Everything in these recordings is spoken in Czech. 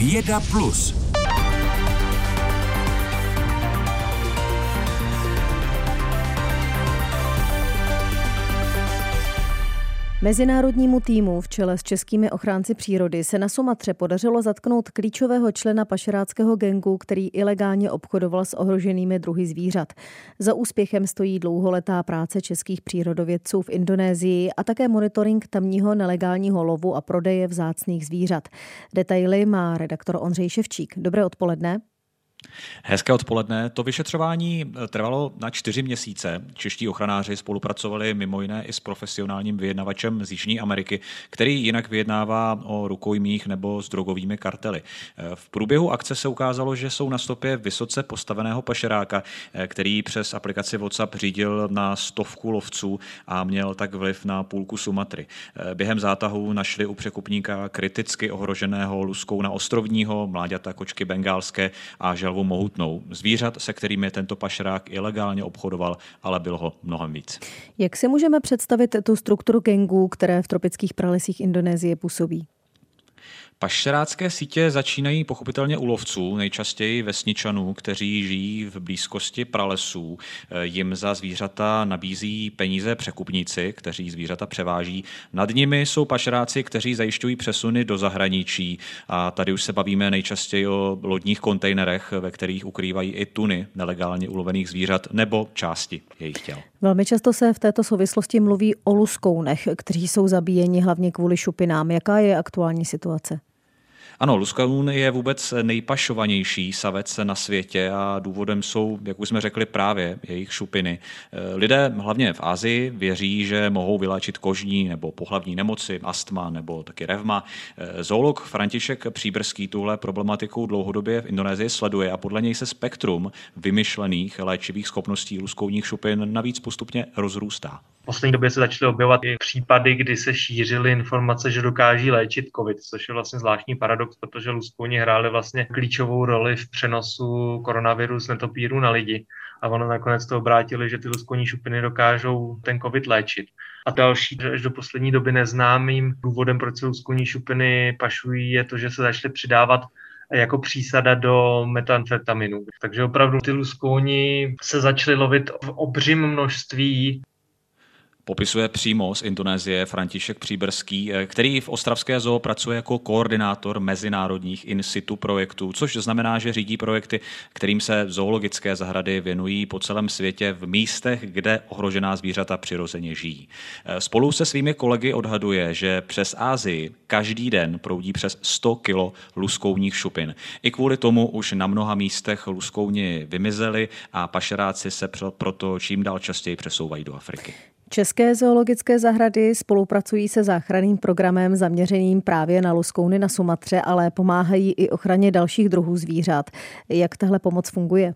Věda Plus. Mezinárodnímu týmu v čele s českými ochránci přírody se na Sumatře podařilo zatknout klíčového člena pašeráckého gengu, který ilegálně obchodoval s ohroženými druhy zvířat. Za úspěchem stojí dlouholetá práce českých přírodovědců v Indonésii a také monitoring tamního nelegálního lovu a prodeje vzácných zvířat. Detaily má redaktor Ondřej Ševčík. Dobré odpoledne. Hezké odpoledne. To vyšetřování eh, trvalo na čtyři měsíce. Čeští ochranáři spolupracovali mimo jiné i s profesionálním vyjednavačem z Jižní Ameriky, který jinak vyjednává o rukojmích nebo s drogovými kartely. Eh, v průběhu akce se ukázalo, že jsou na stopě vysoce postaveného pašeráka, eh, který přes aplikaci WhatsApp řídil na stovku lovců a měl tak vliv na půlku Sumatry. Během zátahu našli u překupníka kriticky ohroženého luskou na ostrovního, mláďata kočky bengálské a žel želvu mohutnou. Zvířat, se kterými tento pašerák ilegálně obchodoval, ale bylo ho mnohem víc. Jak si můžeme představit tu strukturu gengů, které v tropických pralesích Indonésie působí? Pašerácké sítě začínají pochopitelně u lovců, nejčastěji vesničanů, kteří žijí v blízkosti pralesů. Jim za zvířata nabízí peníze překupníci, kteří zvířata převáží. Nad nimi jsou pašeráci, kteří zajišťují přesuny do zahraničí. A tady už se bavíme nejčastěji o lodních kontejnerech, ve kterých ukrývají i tuny nelegálně ulovených zvířat nebo části jejich těl. Velmi často se v této souvislosti mluví o luskounech, kteří jsou zabíjeni hlavně kvůli šupinám. Jaká je aktuální situace? Ano, Luskaun je vůbec nejpašovanější savec na světě a důvodem jsou, jak už jsme řekli, právě jejich šupiny. Lidé, hlavně v Asii, věří, že mohou vyléčit kožní nebo pohlavní nemoci, astma nebo taky revma. Zoolog František Příbrský tuhle problematiku dlouhodobě v Indonésii sleduje a podle něj se spektrum vymyšlených léčivých schopností luskouních šupin navíc postupně rozrůstá. V poslední době se začaly objevovat i případy, kdy se šířily informace, že dokáží léčit COVID, což je vlastně zvláštní paradox, protože luskouni hráli vlastně klíčovou roli v přenosu koronaviru z netopíru na lidi. A ono nakonec to obrátili, že ty luskouni šupiny dokážou ten COVID léčit. A další, až do poslední doby neznámým důvodem, proč se luskouni šupiny pašují, je to, že se začaly přidávat jako přísada do metamfetaminu. Takže opravdu ty luskouni se začaly lovit v obřím množství Popisuje přímo z Indonésie František Příbrský, eh, který v Ostravské zoo pracuje jako koordinátor mezinárodních in situ projektů, což znamená, že řídí projekty, kterým se zoologické zahrady věnují po celém světě v místech, kde ohrožená zvířata přirozeně žijí. Eh, spolu se svými kolegy odhaduje, že přes Ázii každý den proudí přes 100 kilo luskouních šupin. I kvůli tomu už na mnoha místech luskouni vymizeli a pašeráci se proto čím dál častěji přesouvají do Afriky. České zoologické zahrady spolupracují se záchranným programem zaměřeným právě na luskouny na Sumatře, ale pomáhají i ochraně dalších druhů zvířat. Jak tahle pomoc funguje?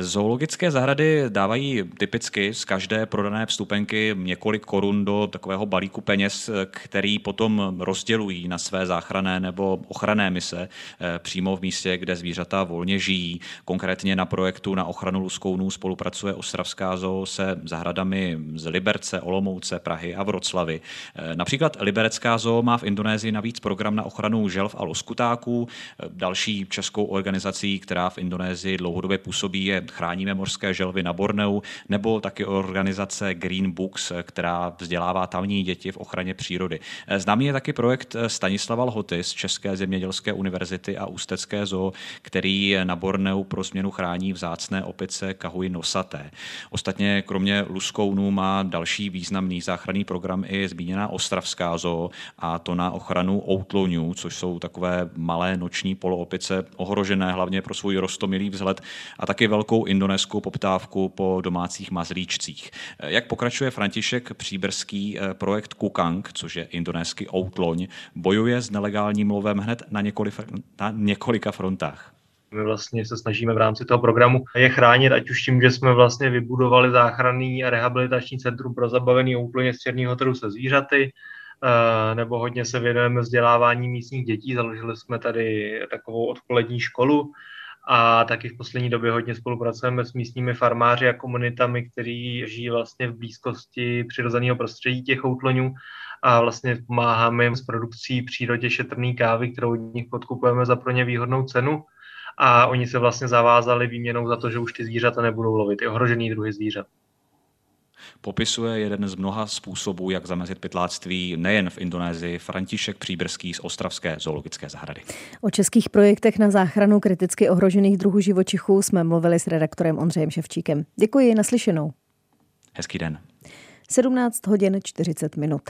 Zoologické zahrady dávají typicky z každé prodané vstupenky několik korun do takového balíku peněz, který potom rozdělují na své záchranné nebo ochranné mise eh, přímo v místě, kde zvířata volně žijí. Konkrétně na projektu na ochranu luskounů spolupracuje Ostravská zoo se zahradami z Liberce, Olomouce, Prahy a Vroclavy. Eh, například Liberecká zoo má v Indonésii navíc program na ochranu želv a loskutáků. Eh, další českou organizací, která v Indonésii dlouhodobě působí, je Chráníme mořské želvy na Borneu, nebo taky organizace Green Books, která vzdělává tamní děti v ochraně přírody. Známý je taky projekt Stanislava Lhoty z České zemědělské univerzity a Ústecké zoo, který na Borneu pro změnu chrání vzácné opice kahuji nosaté. Ostatně kromě luskounů má další významný záchranný program i zmíněná Ostravská zoo a to na ochranu outloňů, což jsou takové malé noční poloopice ohrožené hlavně pro svůj rostomilý vzhled a taky velkou indonéskou poptávku po domácích mazlíčcích. Jak pokračuje František Příbrský, eh, projekt Kukang, což je indonésky outloň, bojuje s nelegálním lovem hned na, několika, na několika frontách. My vlastně se snažíme v rámci toho programu je chránit, ať už tím, že jsme vlastně vybudovali záchranný a rehabilitační centrum pro zabavený úplně z černého trhu se zvířaty, eh, nebo hodně se věnujeme vzdělávání místních dětí. Založili jsme tady takovou odpolední školu, a taky v poslední době hodně spolupracujeme s místními farmáři a komunitami, kteří žijí vlastně v blízkosti přirozeného prostředí těch outloňů. A vlastně pomáháme jim s produkcí přírodě šetrný kávy, kterou od nich podkupujeme za pro ně výhodnou cenu. A oni se vlastně zavázali výměnou za to, že už ty zvířata nebudou lovit, i ohrožený druhy zvířat popisuje jeden z mnoha způsobů, jak zamezit pytláctví nejen v Indonésii, František Příbrský z Ostravské zoologické zahrady. O českých projektech na záchranu kriticky ohrožených druhů živočichů jsme mluvili s redaktorem Ondřejem Ševčíkem. Děkuji, naslyšenou. Hezký den. 17 hodin 40 minut.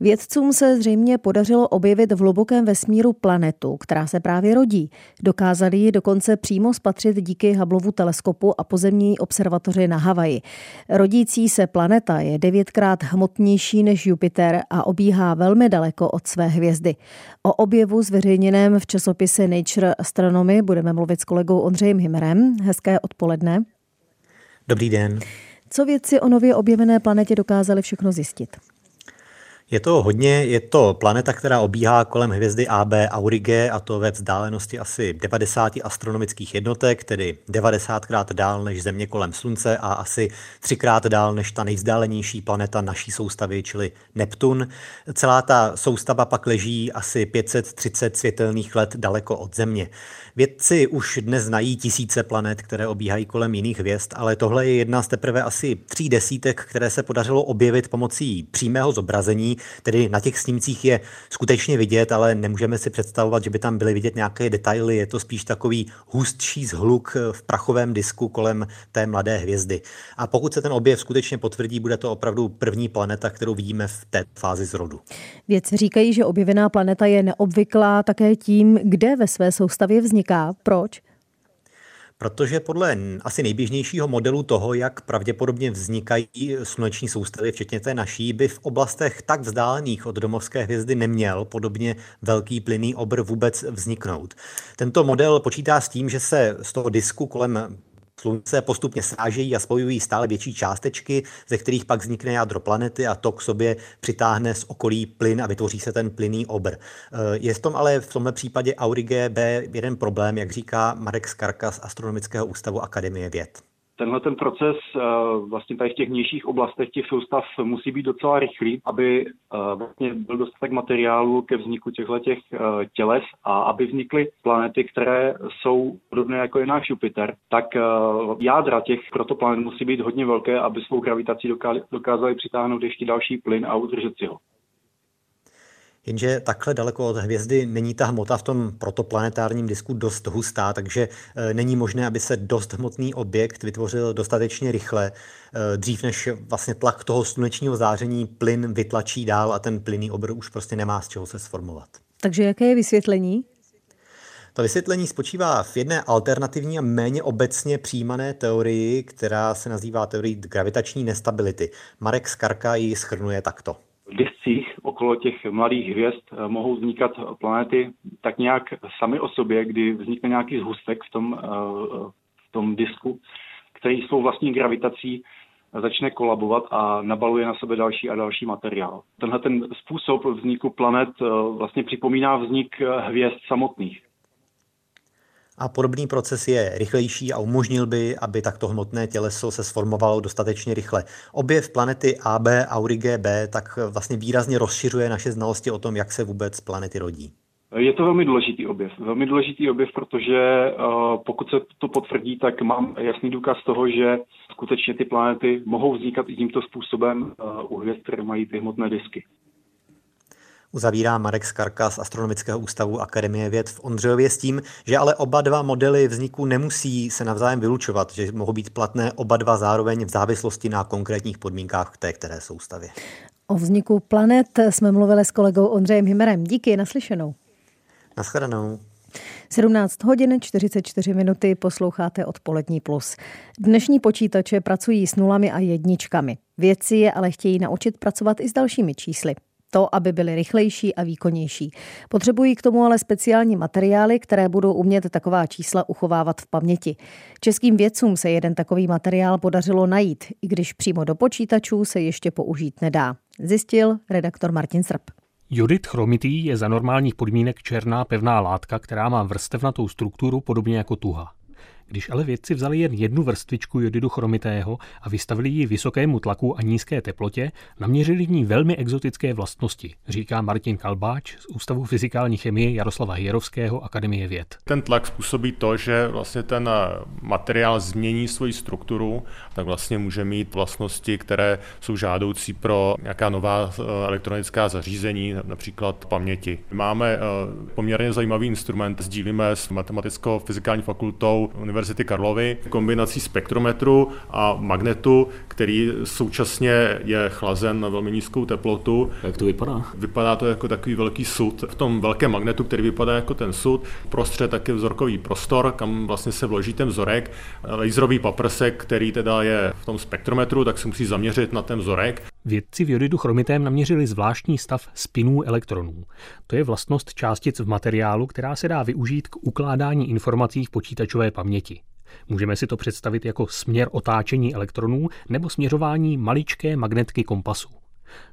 Vědcům se zřejmě podařilo objevit v hlubokém vesmíru planetu, která se právě rodí. Dokázali ji dokonce přímo spatřit díky Hubbleovu teleskopu a pozemní observatoři na Havaji. Rodící se planeta je devětkrát hmotnější než Jupiter a obíhá velmi daleko od své hvězdy. O objevu zveřejněném v časopise Nature Astronomy budeme mluvit s kolegou Ondřejem Himerem. Hezké odpoledne. Dobrý den. Co vědci o nově objevené planetě dokázali všechno zjistit? Je to hodně, je to planeta, která obíhá kolem hvězdy AB Aurige a to ve vzdálenosti asi 90 astronomických jednotek, tedy 90krát dál než Země kolem Slunce a asi třikrát dál než ta nejvzdálenější planeta naší soustavy, čili Neptun. Celá ta soustava pak leží asi 530 světelných let daleko od Země. Vědci už dnes znají tisíce planet, které obíhají kolem jiných hvězd, ale tohle je jedna z teprve asi tří desítek, které se podařilo objevit pomocí přímého zobrazení, tedy na těch snímcích je skutečně vidět, ale nemůžeme si představovat, že by tam byly vidět nějaké detaily, je to spíš takový hustší zhluk v prachovém disku kolem té mladé hvězdy. A pokud se ten objev skutečně potvrdí, bude to opravdu první planeta, kterou vidíme v té fázi zrodu. Vědci říkají, že objevená planeta je neobvyklá také tím, kde ve své soustavě vzniká. Proč? Protože podle asi nejběžnějšího modelu toho, jak pravděpodobně vznikají sluneční soustavy, včetně té naší, by v oblastech tak vzdálených od domovské hvězdy neměl podobně velký plynný obr vůbec vzniknout. Tento model počítá s tím, že se z toho disku kolem Slunce postupně srážejí a spojují stále větší částečky, ze kterých pak vznikne jádro planety a to k sobě přitáhne z okolí plyn a vytvoří se ten plynný obr. Eh, je v tom ale v tomhle případě Aurige B jeden problém, jak říká Marek Skarka z Astronomického ústavu Akademie věd tenhle ten proces eh, vlastně tady v těch vnějších oblastech těch soustav musí být docela rychlý, aby eh, vlastně byl dostatek materiálu ke vzniku těchto těch eh, těles a aby vznikly planety, které jsou podobné jako je náš Jupiter, tak jádra těch protoplanet musí být hodně velké, aby svou gravitací dokázali přitáhnout ještě další plyn a udržet si ho. Jenže takhle daleko od hvězdy není ta hmota v tom protoplanetárním disku dost hustá, takže e, není možné, aby se dost hmotný objekt vytvořil dostatečně rychle, e, dřív než vlastně tlak toho slunečního záření plyn vytlačí dál a ten plynný obr už prostě nemá z čeho se sformovat. Takže jaké je vysvětlení? To vysvětlení spočívá v jedné alternativní a méně obecně přijímané teorii, která se nazývá teorii gravitační nestability. Marek Skarka ji schrnuje takto discích okolo těch mladých hvězd eh, mohou vznikat planety tak nějak sami o sobě, kdy vznikne nějaký zhustek v tom, eh, v tom disku, který svou vlastní gravitací začne kolabovat a nabaluje na sebe další a další materiál. Tenhle ten způsob vzniku planet eh, vlastně připomíná vznik hvězd samotných a podobný proces je rychlejší a umožnil by, aby takto hmotné těleso se sformovalo dostatečně rychle. Objev planety AB Aurige B tak vlastně výrazně rozšiřuje naše znalosti o tom, jak se vůbec planety rodí. Je to velmi důležitý objev. Velmi důležitý objev, protože eh, pokud se to potvrdí, tak mám jasný důkaz toho, že skutečně ty planety mohou vznikat i tímto způsobem eh, u hvězd, které mají ty hmotné disky. Uzavírá Marek Skarka z Astronomického ústavu Akademie věd v Ondřejově s tím, že ale oba dva modely vzniku nemusí se navzájem vylučovat, že mohou být platné oba dva zároveň v závislosti na konkrétních podmínkách v té které soustavě. O vzniku planet jsme mluvili s kolegou Ondřejem Himerem. Díky, naslyšenou. Naschledanou. 17 hodin 44 minuty posloucháte odpolední plus. Dnešní počítače pracují s nulami a jedničkami. Vědci je ale chtějí naučit pracovat i s dalšími čísly to, aby byly rychlejší a výkonnější. Potřebují k tomu ale speciální materiály, které budou umět taková čísla uchovávat v paměti. Českým vědcům se jeden takový materiál podařilo najít, i když přímo do počítačů se ještě použít nedá. Zjistil redaktor Martin Srp. Jodid chromitý je za normálních podmínek černá pevná látka, která má vrstevnatou strukturu podobně jako tuha. Když ale vědci vzali jen jednu vrstvičku jodidu chromitého a vystavili ji vysokému tlaku a nízké teplotě, naměřili v ní velmi exotické vlastnosti, říká Martin Kalbáč z Ústavu fyzikální chemie Jaroslava Hierovského Akademie věd. Ten tlak způsobí to, že vlastně ten materiál změní svoji strukturu, tak vlastně může mít vlastnosti, které jsou žádoucí pro nějaká nová eh, elektronická zařízení, například paměti. Máme eh, poměrně zajímavý instrument, sdílíme s matematicko-fyzikální fakultou Univerzity Karlovy kombinací spektrometru a magnetu, který současně je chlazen na velmi nízkou teplotu. Jak to vypadá? Vypadá to jako takový velký sud. V tom velkém magnetu, který vypadá jako ten sud, prostřed taky vzorkový prostor, kam vlastně se vloží ten vzorek. Laserový paprsek, který teda je v tom spektrometru, tak se musí zaměřit na ten vzorek. Vědci v jodidu chromitém naměřili zvláštní stav spinů elektronů. To je vlastnost částic v materiálu, která se dá využít k ukládání informací v počítačové paměti. Můžeme si to představit jako směr otáčení elektronů nebo směřování maličké magnetky kompasu.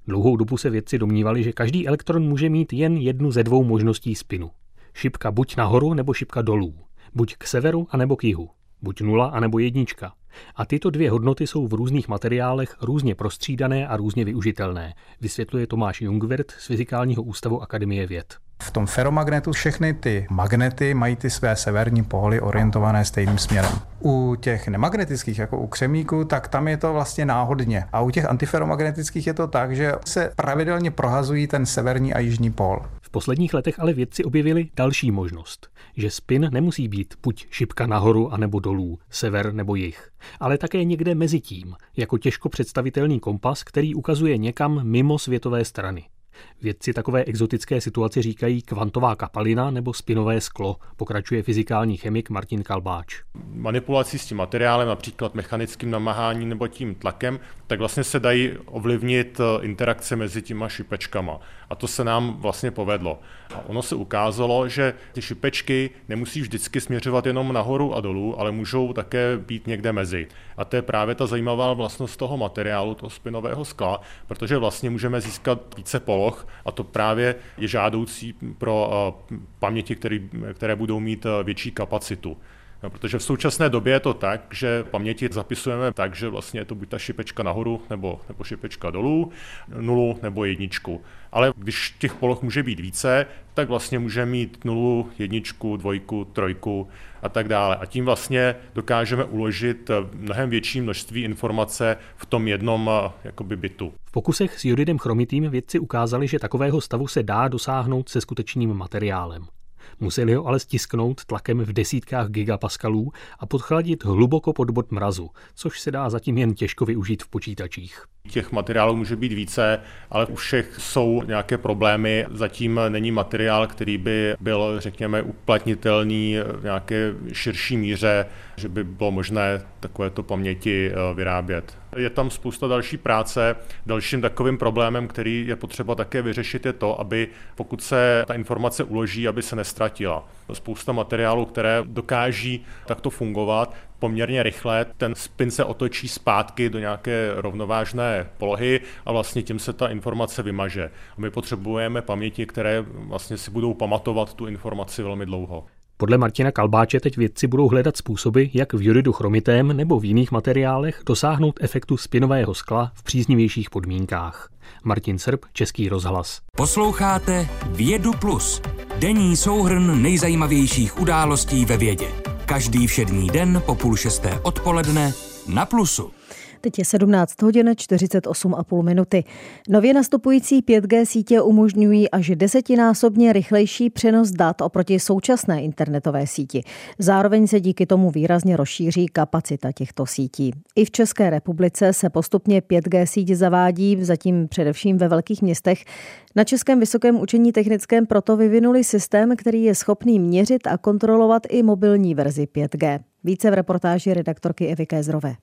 Dlouhou dobu se vědci domnívali, že každý elektron může mít jen jednu ze dvou možností spinu. Šipka buď nahoru nebo šipka dolů. Buď k severu a nebo k jihu. Buď nula a nebo jednička. A tyto dvě hodnoty jsou v různých materiálech různě prostřídané a různě využitelné, vysvětluje Tomáš Jungwirth z Fyzikálního ústavu Akademie věd. V tom feromagnetu všechny ty magnety mají ty své severní póly orientované stejným směrem. U těch nemagnetických, jako u křemíku, tak tam je to vlastně náhodně. A u těch antiferomagnetických je to tak, že se pravidelně prohazují ten severní a jižní pól. V posledních letech ale vědci objevili další možnost, že spin nemusí být buď šipka nahoru a nebo dolů, sever nebo jih, ale také někde mezi tím, jako těžko představitelný kompas, který ukazuje někam mimo světové strany. Vědci takové exotické situaci říkají kvantová kapalina nebo spinové sklo, pokračuje fyzikální chemik Martin Kalbáč. Manipulací s tím materiálem, například mechanickým namáháním nebo tím tlakem, tak vlastně se dají ovlivnit eh, interakce mezi těma šipečkama. A to se nám vlastně povedlo. A ono se ukázalo, že ty šipečky nemusí vždycky směřovat jenom nahoru a dolů, ale můžou také být někde mezi. A to je právě ta zajímavá vlastnost toho materiálu, toho spinového skla, protože vlastně můžeme získat více poloh a to právě je žádoucí pro eh, paměti, které, které budou mít eh, větší kapacitu. No, protože v současné době je to tak, že paměti zapisujeme tak, že vlastně je to buď ta šipečka nahoru nebo, nebo šipečka dolů, nulu nebo jedničku. Ale když těch poloh může být více, tak vlastně může mít nulu, jedničku, dvojku, trojku a tak dále. A tím vlastně dokážeme uložit mnohem větší množství informace v tom jednom jakoby bytu. V pokusech s jodidem chromitým vědci ukázali, že takového stavu se dá dosáhnout se skutečným materiálem. Museli ho ale stisknout tlakem v desítkách gigapaskalů a podchladit hluboko pod bod mrazu, což se dá zatím jen těžko využít v počítačích. Těch materiálů může být více, ale u všech jsou nějaké problémy. Zatím není materiál, který by byl, řekněme, uplatnitelný v nějaké širší míře, že by bylo možné takovéto paměti eh, vyrábět. Je tam spousta další práce. Dalším takovým problémem, který je potřeba také vyřešit, je to, aby pokud se ta informace uloží, aby se nestratila. Spousta materiálů, které dokáží takto fungovat, poměrně rychle, ten spin se otočí zpátky do nějaké rovnovážné polohy a vlastně tím se ta informace vymaže. A my potřebujeme paměti, které vlastně si budou pamatovat tu informaci velmi dlouho. Podle Martina Kalbáče teď vědci budou hledat způsoby, jak v jodidu chromitém nebo v jiných materiálech dosáhnout efektu spinového skla v příznivějších podmínkách. Martin Srb, Český rozhlas. Posloucháte Vědu Plus, denní souhrn nejzajímavějších událostí ve vědě. Každý všední den po půl šesté odpoledne na Plusu. Teď je 17 hodin 48,5 minuty. Nově nastupující 5G sítě umožňují až desetinásobně rychlejší přenos dat oproti současné internetové síti. Zároveň se díky tomu výrazně rozšíří kapacita těchto sítí. I v České republice se postupně 5G síť zavádí, zatím především ve velkých městech. Na Českém vysokém učení technickém proto vyvinuli systém, který je schopný měřit a kontrolovat i mobilní verzi 5G. Více v reportáži redaktorky Evy Kézrové.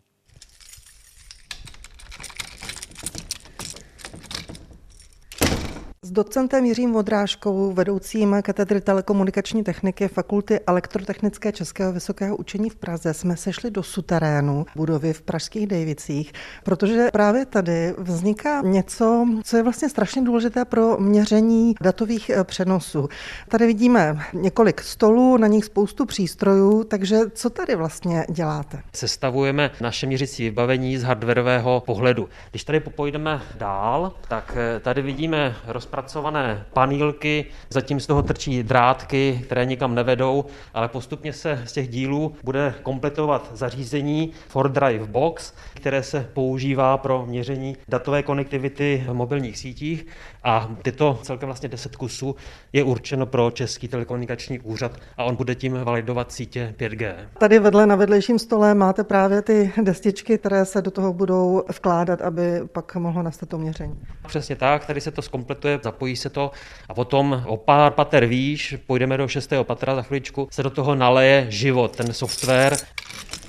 Docentem Jiřím Vodrážkou, vedoucím katedry telekomunikační techniky Fakulty elektrotechnické Českého vysokého učení v Praze, jsme sešli do suterénu budovy v Pražských Dejvicích, protože právě tady vzniká něco, co je vlastně strašně důležité pro měření datových eh, přenosů. Tady vidíme několik stolů, na nich spoustu přístrojů, takže co tady vlastně děláte? Sestavujeme naše měřící vybavení z hardwarového pohledu. Když tady popojdeme dál, tak eh, tady vidíme rozpracované panílky, zatím z toho trčí drátky, které nikam nevedou, ale postupně se z těch dílů bude kompletovat zařízení for Drive Box, které se používá pro měření datové konektivity v mobilních sítích a tyto celkem vlastně 10 kusů je určeno pro Český telekomunikační úřad a on bude tím validovat sítě 5G. Tady vedle na vedlejším stole máte právě ty destičky, které se do toho budou vkládat, aby pak mohlo nastat to měření. Přesně tak, tady se to zkompletuje, zapojí se to a potom o pár pater výš, půjdeme do šestého patra za chviličku, se do toho naleje život, ten software,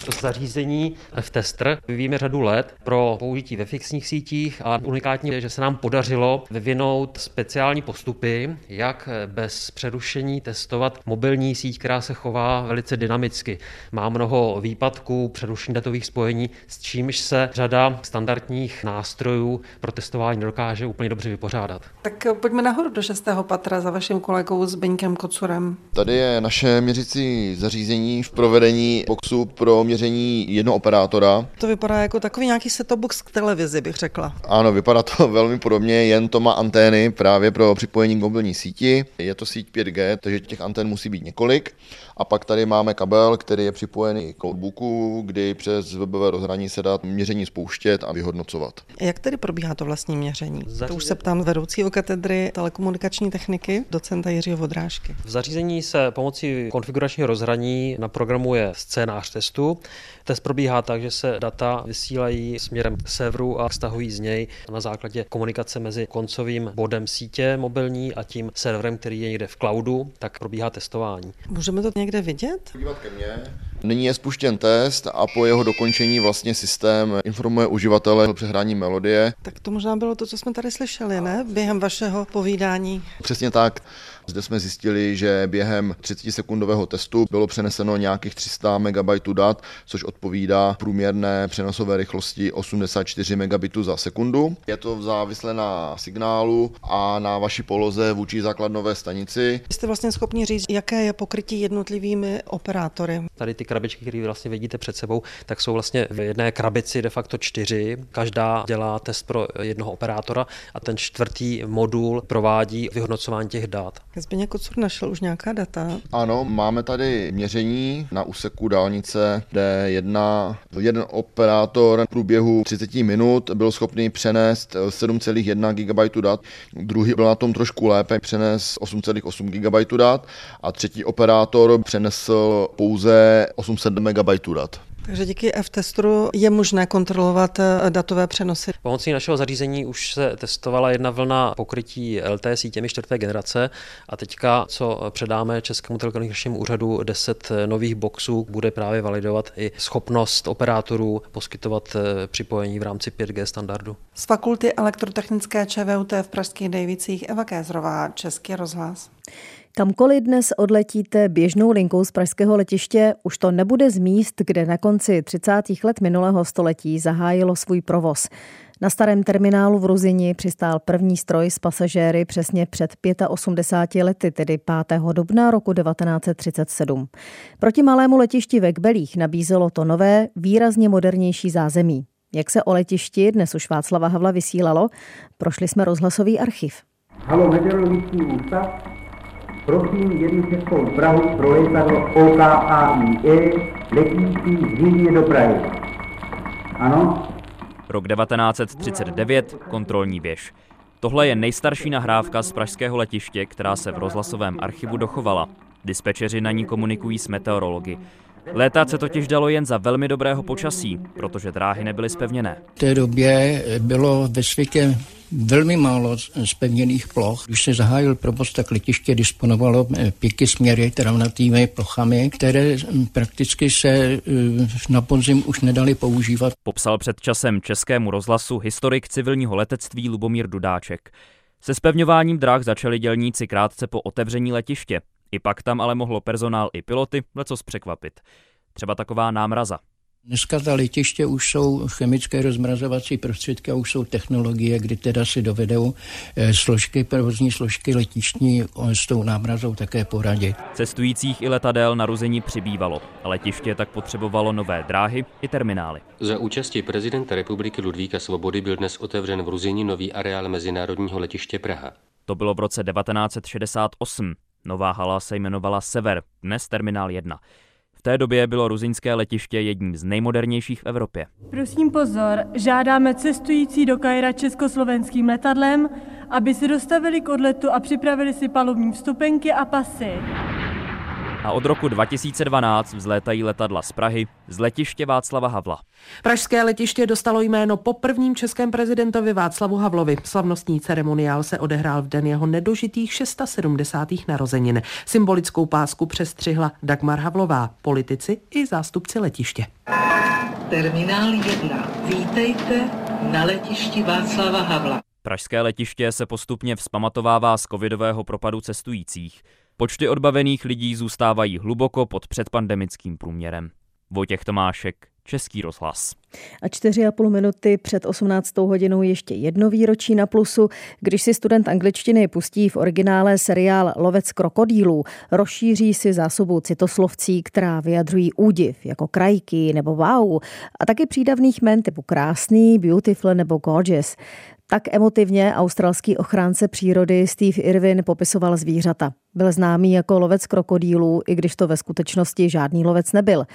to zařízení F-tester vyvíjíme řadu let pro použití ve fixních sítích a unikátní je, že se nám podařilo vyvinout speciální postupy, jak bez přerušení testovat mobilní síť, která se chová velice dynamicky. Má mnoho výpadků, přerušení datových spojení, s čímž se řada standardních nástrojů pro testování dokáže úplně dobře vypořádat. Tak pojďme nahoru do šestého patra za vaším kolegou Zbeňkem Kocurem. Tady je naše měřící zařízení v provedení boxu pro měření jednoho operátora. To vypadá jako takový nějaký set box k televizi, bych řekla. Ano, vypadá to velmi podobně, jen to má antény právě pro připojení k mobilní síti. Je to síť 5G, takže těch antén musí být několik. A pak tady máme kabel, který je připojený k notebooku, kdy přes webové rozhraní se dá měření spouštět a vyhodnocovat. Jak tedy probíhá to vlastní měření? Zařízení... To už se ptám vedoucího katedry telekomunikační techniky, docenta Jiřího Vodrážky. V zařízení se pomocí konfiguračního rozhraní naprogramuje scénář testu. Test probíhá tak, že se data vysílají směrem k serveru a stahují z něj na základě komunikace mezi koncovým bodem sítě mobilní a tím serverem, který je někde v cloudu, tak probíhá testování. Můžeme to někde vidět? Podívat ke mně. Nyní je spuštěn test a po jeho dokončení vlastně systém informuje uživatele o přehrání melodie. Tak to možná bylo to, co jsme tady slyšeli, ne? Během vašeho povídání. Přesně tak. Zde jsme zjistili, že během 30 sekundového testu bylo přeneseno nějakých 300 MB dat, což odpovídá průměrné přenosové rychlosti 84 megabitů za sekundu. Je to závislé na signálu a na vaší poloze vůči základnové stanici. Jste vlastně schopni říct, jaké je pokrytí jednotlivými operátory? Tady ty krabičky, které vlastně vidíte před sebou, tak jsou vlastně v jedné krabici de facto čtyři. Každá dělá test pro jednoho operátora a ten čtvrtý modul provádí vyhodnocování těch dat. Zběně Kocur našel už nějaká data. Ano, máme tady měření na úseku dálnice, kde jedna, jeden operátor v průběhu 30 minut byl schopný přenést 7,1 GB dat, druhý byl na tom trošku lépe, přenes 8,8 GB dat a třetí operátor přenesl pouze 800 MB dat. Takže díky F-testru je možné kontrolovat eh, datové přenosy. Pomocí našeho zařízení už se testovala jedna vlna pokrytí LTE sítěmi čtvrté generace a teďka, co předáme Českému telekomunikačnímu úřadu 10 nových boxů, bude právě validovat i schopnost operátorů poskytovat eh, připojení v rámci 5G standardu. Z fakulty elektrotechnické ČVUT v Pražských Dejvicích Eva Kézrová, Český rozhlas. Kamkoliv dnes odletíte běžnou linkou z pražského letiště, už to nebude z míst, kde na konci 30. let minulého století zahájilo svůj provoz. Na starém terminálu v Ruzini přistál první stroj s pasažéry přesně před 85 lety, tedy 5. dubna roku 1937. Proti malému letišti ve Kbelích nabízelo to nové, výrazně modernější zázemí. Jak se o letišti dnes už Václava Havla vysílalo, prošli jsme rozhlasový archiv. Halo, meteorologický ústav, Prosím jednu českou Prahu pro letadlo OKAIE letící z do Prahy. Ano? Rok 1939, kontrolní věž. Tohle je nejstarší nahrávka z pražského letiště, která se v rozhlasovém archivu dochovala. Dispečeři na ní komunikují s meteorology. Létat se totiž dalo jen za velmi dobrého počasí, protože dráhy nebyly spevněné. V té době bylo ve světě velmi málo spevněných ploch. Když se zahájil provoz, tak letiště disponovalo eh, pěky směry travnatými plochami, které hm, prakticky se eh, na podzim už nedali používat. Popsal před časem českému rozhlasu historik civilního letectví Lubomír Dudáček. Se spevňováním dráh začali dělníci krátce po otevření letiště. I pak tam ale mohlo personál i piloty lecos překvapit. Třeba taková námraza. Dneska ta letiště už jsou chemické rozmrazovací prostředky a už jsou technologie, kdy teda si dovedou eh, složky, provozní složky letištní eh, s tou námrazou také poradit. Cestujících i letadel na Ruzení přibývalo. Letiště tak potřebovalo nové dráhy i terminály. Za účasti prezidenta republiky Ludvíka Svobody byl dnes otevřen v Ruzení nový areál Mezinárodního letiště Praha. To bylo v roce 1968. Nová hala se jmenovala Sever, dnes terminál 1. V té době bylo ruzinské letiště jedním z nejmodernějších v Evropě. Prosím pozor, žádáme cestující do Kajra československým letadlem, aby se dostavili k odletu a připravili si palubní vstupenky a pasy a od roku 2012 vzlétají letadla z Prahy z letiště Václava Havla. Pražské letiště dostalo jméno po prvním českém prezidentovi Václavu Havlovi. Slavnostní ceremoniál se odehrál v den jeho nedožitých 670. narozenin. Symbolickou pásku přestřihla Dagmar Havlová, politici i zástupci letiště. Terminál 1. Vítejte na letišti Václava Havla. Pražské letiště se postupně vzpamatovává z covidového propadu cestujících. Počty odbavených lidí zůstávají hluboko pod předpandemickým průměrem. Vojtěch Tomášek, Český rozhlas. A 4,5 minuty před 18. hodinou ještě jedno výročí na plusu, když si student angličtiny pustí v originále seriál Lovec krokodýlů, rozšíří si zásobu citoslovcí, která vyjadřují údiv, jako krajky nebo wow, a taky přídavných men typu krásný, beautiful nebo gorgeous. Tak emotivně australský ochránce přírody Steve Irwin popisoval zvířata. Byl známý jako lovec krokodýlů, i když to ve skutečnosti žádný lovec nebyl.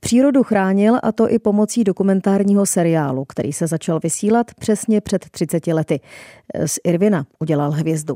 Přírodu chránil a to i pomocí dokumentárního seriálu, který se začal vysílat přesně před 30 lety. Z Irvina udělal hvězdu.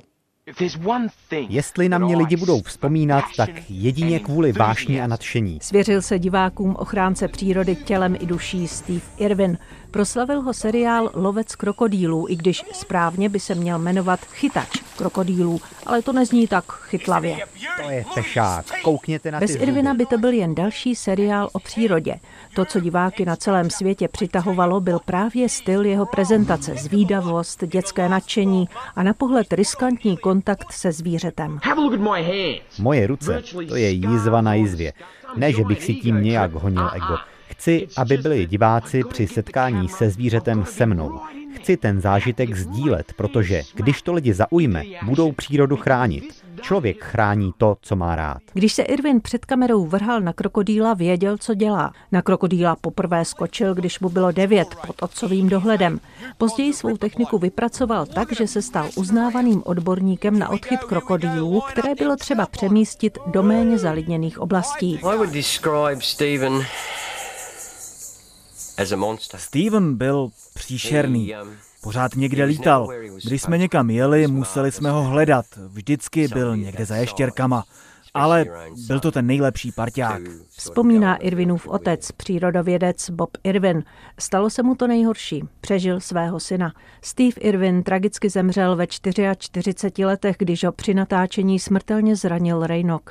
Jestli na mě lidi budou vzpomínat, tak jedině kvůli vášni a nadšení. Svěřil se divákům ochránce přírody tělem i duší Steve Irwin. Proslavil ho seriál Lovec krokodýlů, i když správně by se měl jmenovat Chytač krokodýlů, ale to nezní tak chytlavě. To je fešák, koukněte na ty Bez Irvina by to byl jen další seriál o přírodě. To, co diváky na celém světě přitahovalo, byl právě styl jeho prezentace, zvídavost, dětské nadšení a na pohled riskantní kontakt se zvířetem. Moje ruce, to je jízva na jízvě. Ne, že bych si tím nějak honil ego. Chci, aby byli diváci při setkání se zvířetem se mnou. Chci ten zážitek sdílet, protože když to lidi zaujme, budou přírodu chránit. Člověk chrání to, co má rád. Když se Irvin před kamerou vrhal na krokodýla, věděl, co dělá. Na krokodýla poprvé skočil, když mu bylo devět, pod otcovým dohledem. Později svou techniku vypracoval tak, že se stal uznávaným odborníkem na odchyt krokodýlů, které bylo třeba přemístit do méně zalidněných oblastí. Steven byl příšerný. Um, Pořád někde lítal. Když jsme někam jeli, museli jsme ho hledat. Vždycky byl někde za ještěrkama ale byl to ten nejlepší parťák. Vzpomíná Irvinův otec, přírodovědec Bob Irvin. Stalo se mu to nejhorší. Přežil svého syna. Steve Irvin tragicky zemřel ve 44 letech, když ho při natáčení smrtelně zranil Rejnok.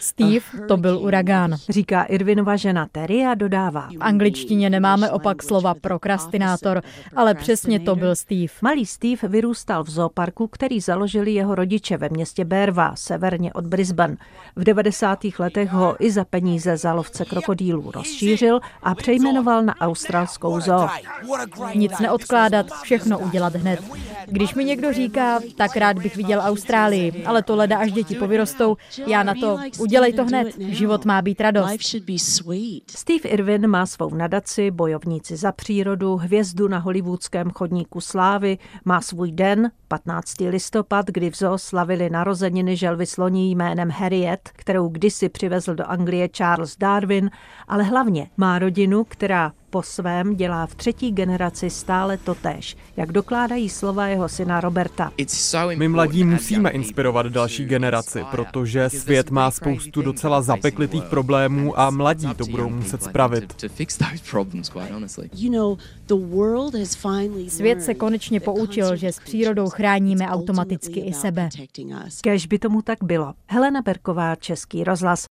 Steve to byl uragán. Říká Irvinova žena Terry a dodává. V angličtině nemáme opak slova prokrastinátor, ale přesně to byl Steve. Malý Steve vyrůstal v zooparku, který založili jeho rodiče ve městě Berva, severně od Brisbane. Brisbane. V 90. letech ho i za peníze za lovce krokodýlů rozšířil a přejmenoval na australskou zoo. Nic neodkládat, všechno udělat hned. Když mi někdo říká, tak rád bych viděl Austrálii, ale to leda až děti povyrostou, já na to udělej to hned, život má být radost. Steve Irwin má svou nadaci Bojovníci za přírodu, hvězdu na hollywoodském chodníku slávy, má svůj den, 15. listopad, kdy v zoo slavili narozeniny želvy sloní jménem Harriet, kterou kdysi přivezl do Anglie Charles Darwin, ale hlavně má rodinu, která po svém dělá v třetí generaci stále totéž, jak dokládají slova jeho syna Roberta. My mladí musíme inspirovat další generaci, protože svět má spoustu docela zapeklitých problémů a mladí to budou muset spravit. Svět se konečně poučil, že s přírodou chráníme automaticky i sebe. Kež by tomu tak bylo. Helena Berková, Český rozhlas.